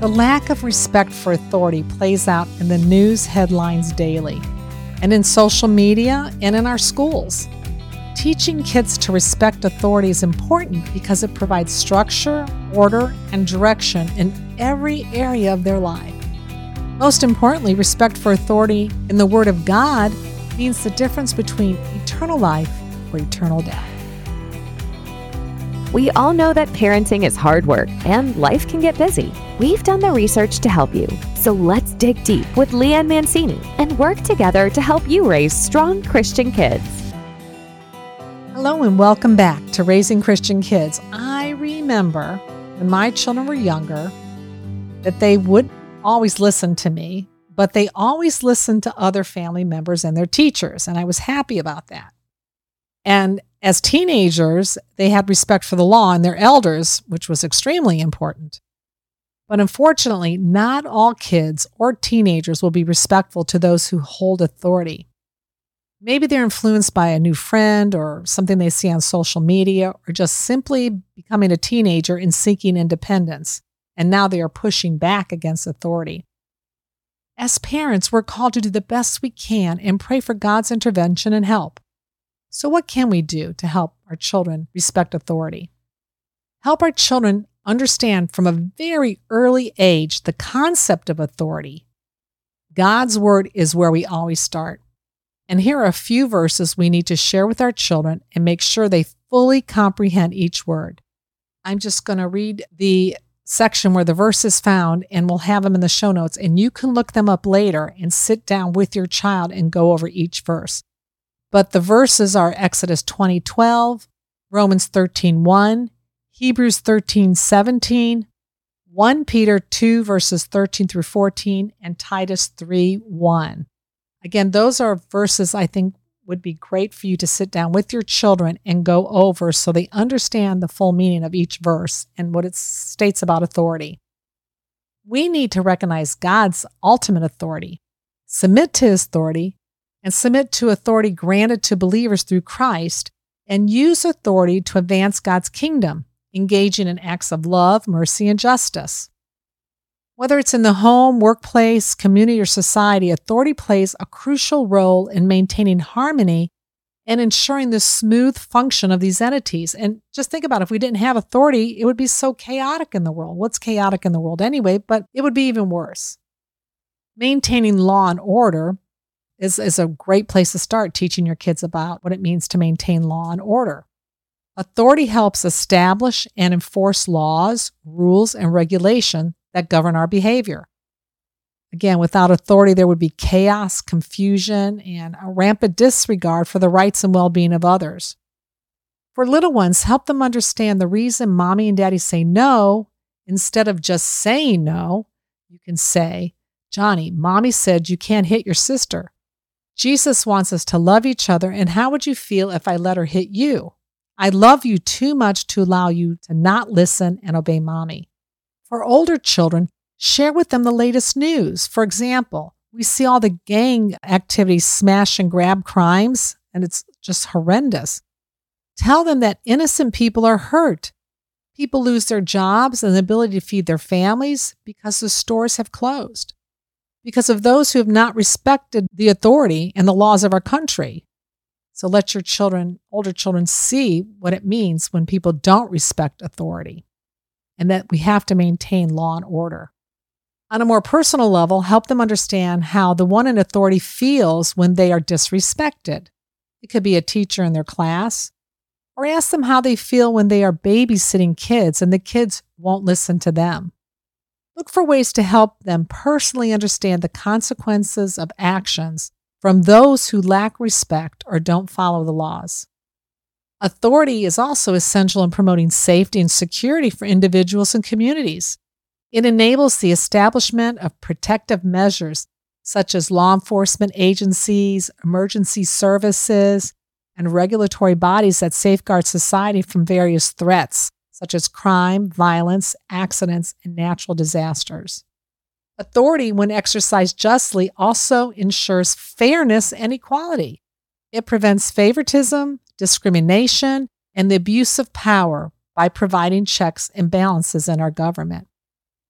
The lack of respect for authority plays out in the news headlines daily, and in social media, and in our schools. Teaching kids to respect authority is important because it provides structure, order, and direction in every area of their life. Most importantly, respect for authority in the Word of God means the difference between eternal life or eternal death. We all know that parenting is hard work and life can get busy. We've done the research to help you. So let's dig deep with Lee Ann Mancini and work together to help you raise strong Christian kids. Hello and welcome back to Raising Christian Kids. I remember when my children were younger that they would always listen to me, but they always listened to other family members and their teachers. And I was happy about that. And as teenagers, they had respect for the law and their elders, which was extremely important. But unfortunately, not all kids or teenagers will be respectful to those who hold authority. Maybe they're influenced by a new friend or something they see on social media, or just simply becoming a teenager and seeking independence. And now they are pushing back against authority. As parents, we're called to do the best we can and pray for God's intervention and help. So, what can we do to help our children respect authority? Help our children understand from a very early age the concept of authority. God's word is where we always start. And here are a few verses we need to share with our children and make sure they fully comprehend each word. I'm just going to read the section where the verse is found and we'll have them in the show notes and you can look them up later and sit down with your child and go over each verse. But the verses are Exodus 20:12, Romans 13:1, Hebrews 13:17, 1 Peter 2 verses 13 through 14 and Titus 3:1. Again, those are verses I think would be great for you to sit down with your children and go over so they understand the full meaning of each verse and what it states about authority. We need to recognize God's ultimate authority, submit to his authority, and submit to authority granted to believers through Christ, and use authority to advance God's kingdom, engaging in acts of love, mercy, and justice. Whether it's in the home, workplace, community, or society, authority plays a crucial role in maintaining harmony and ensuring the smooth function of these entities. And just think about it, if we didn't have authority, it would be so chaotic in the world. What's chaotic in the world anyway? But it would be even worse. Maintaining law and order is, is a great place to start teaching your kids about what it means to maintain law and order. Authority helps establish and enforce laws, rules, and regulation that govern our behavior. Again, without authority, there would be chaos, confusion, and a rampant disregard for the rights and well being of others. For little ones, help them understand the reason mommy and daddy say no instead of just saying no. You can say, Johnny, mommy said you can't hit your sister. Jesus wants us to love each other, and how would you feel if I let her hit you? I love you too much to allow you to not listen and obey mommy. For older children, share with them the latest news. For example, we see all the gang activity smash and grab crimes, and it's just horrendous. Tell them that innocent people are hurt. People lose their jobs and the ability to feed their families because the stores have closed. Because of those who have not respected the authority and the laws of our country. So let your children, older children, see what it means when people don't respect authority and that we have to maintain law and order. On a more personal level, help them understand how the one in authority feels when they are disrespected. It could be a teacher in their class, or ask them how they feel when they are babysitting kids and the kids won't listen to them. Look for ways to help them personally understand the consequences of actions from those who lack respect or don't follow the laws. Authority is also essential in promoting safety and security for individuals and communities. It enables the establishment of protective measures such as law enforcement agencies, emergency services, and regulatory bodies that safeguard society from various threats such as crime, violence, accidents, and natural disasters. Authority, when exercised justly, also ensures fairness and equality. It prevents favoritism, discrimination, and the abuse of power by providing checks and balances in our government.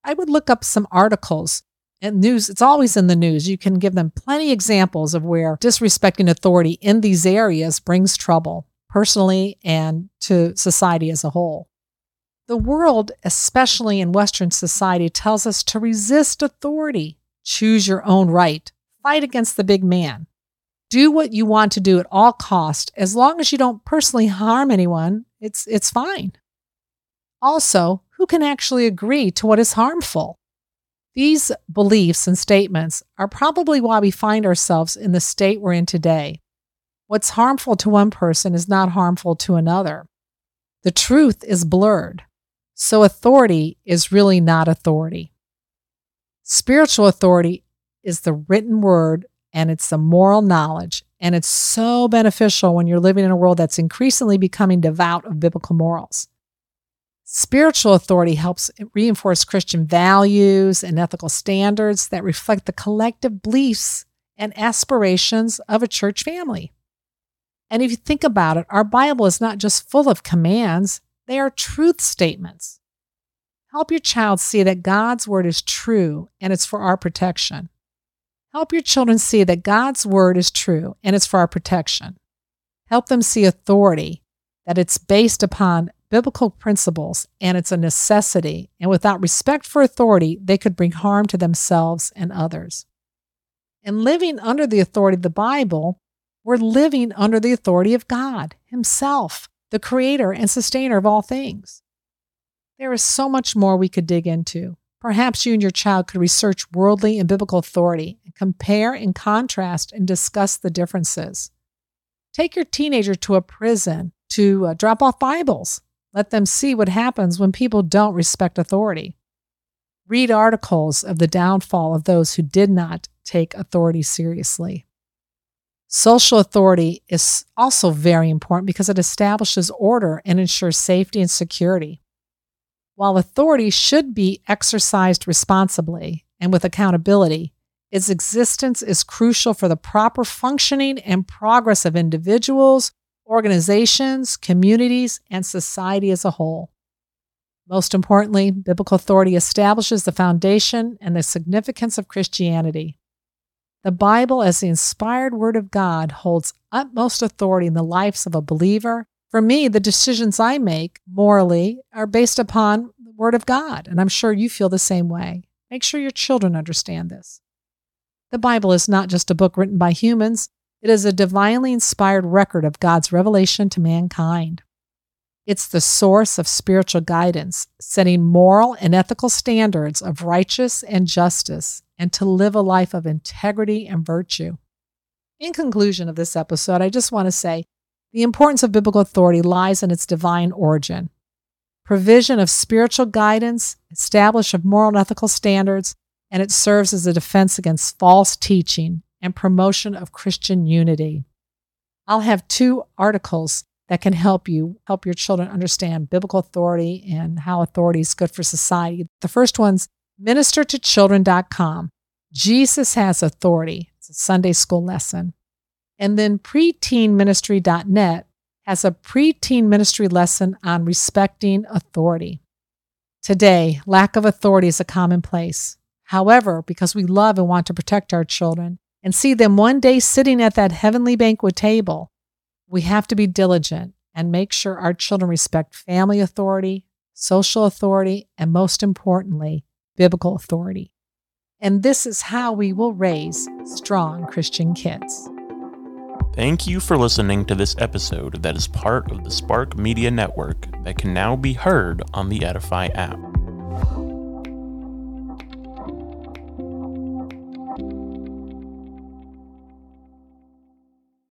I would look up some articles and news. It's always in the news. You can give them plenty examples of where disrespecting authority in these areas brings trouble personally and to society as a whole. The world, especially in Western society, tells us to resist authority, choose your own right, fight against the big man. Do what you want to do at all cost. As long as you don't personally harm anyone, it's, it's fine. Also, who can actually agree to what is harmful? These beliefs and statements are probably why we find ourselves in the state we're in today. What's harmful to one person is not harmful to another. The truth is blurred. So authority is really not authority. Spiritual authority is the written word and it's the moral knowledge. And it's so beneficial when you're living in a world that's increasingly becoming devout of biblical morals. Spiritual authority helps reinforce Christian values and ethical standards that reflect the collective beliefs and aspirations of a church family. And if you think about it, our Bible is not just full of commands, they are truth statements. Help your child see that God's word is true and it's for our protection. Help your children see that God's word is true and it's for our protection. Help them see authority, that it's based upon biblical principles and it's a necessity. And without respect for authority, they could bring harm to themselves and others. And living under the authority of the Bible, we're living under the authority of God Himself, the creator and sustainer of all things. There is so much more we could dig into. Perhaps you and your child could research worldly and biblical authority and compare and contrast and discuss the differences. Take your teenager to a prison to uh, drop off Bibles. Let them see what happens when people don't respect authority. Read articles of the downfall of those who did not take authority seriously. Social authority is also very important because it establishes order and ensures safety and security. While authority should be exercised responsibly and with accountability, its existence is crucial for the proper functioning and progress of individuals, organizations, communities, and society as a whole. Most importantly, biblical authority establishes the foundation and the significance of Christianity. The Bible, as the inspired Word of God, holds utmost authority in the lives of a believer. For me, the decisions I make morally are based upon the Word of God, and I'm sure you feel the same way. Make sure your children understand this. The Bible is not just a book written by humans, it is a divinely inspired record of God's revelation to mankind. It's the source of spiritual guidance, setting moral and ethical standards of righteous and justice, and to live a life of integrity and virtue. In conclusion of this episode, I just want to say the importance of biblical authority lies in its divine origin. Provision of spiritual guidance, establish of moral and ethical standards, and it serves as a defense against false teaching and promotion of Christian unity. I'll have two articles that can help you help your children understand biblical authority and how authority is good for society. The first one's ministertochildren.com. Jesus has authority. It's a Sunday school lesson. And then preteenministry.net has a preteen ministry lesson on respecting authority. Today, lack of authority is a commonplace. However, because we love and want to protect our children and see them one day sitting at that heavenly banquet table, we have to be diligent and make sure our children respect family authority, social authority, and most importantly, biblical authority. And this is how we will raise strong Christian kids. Thank you for listening to this episode that is part of the Spark Media Network that can now be heard on the Edify app.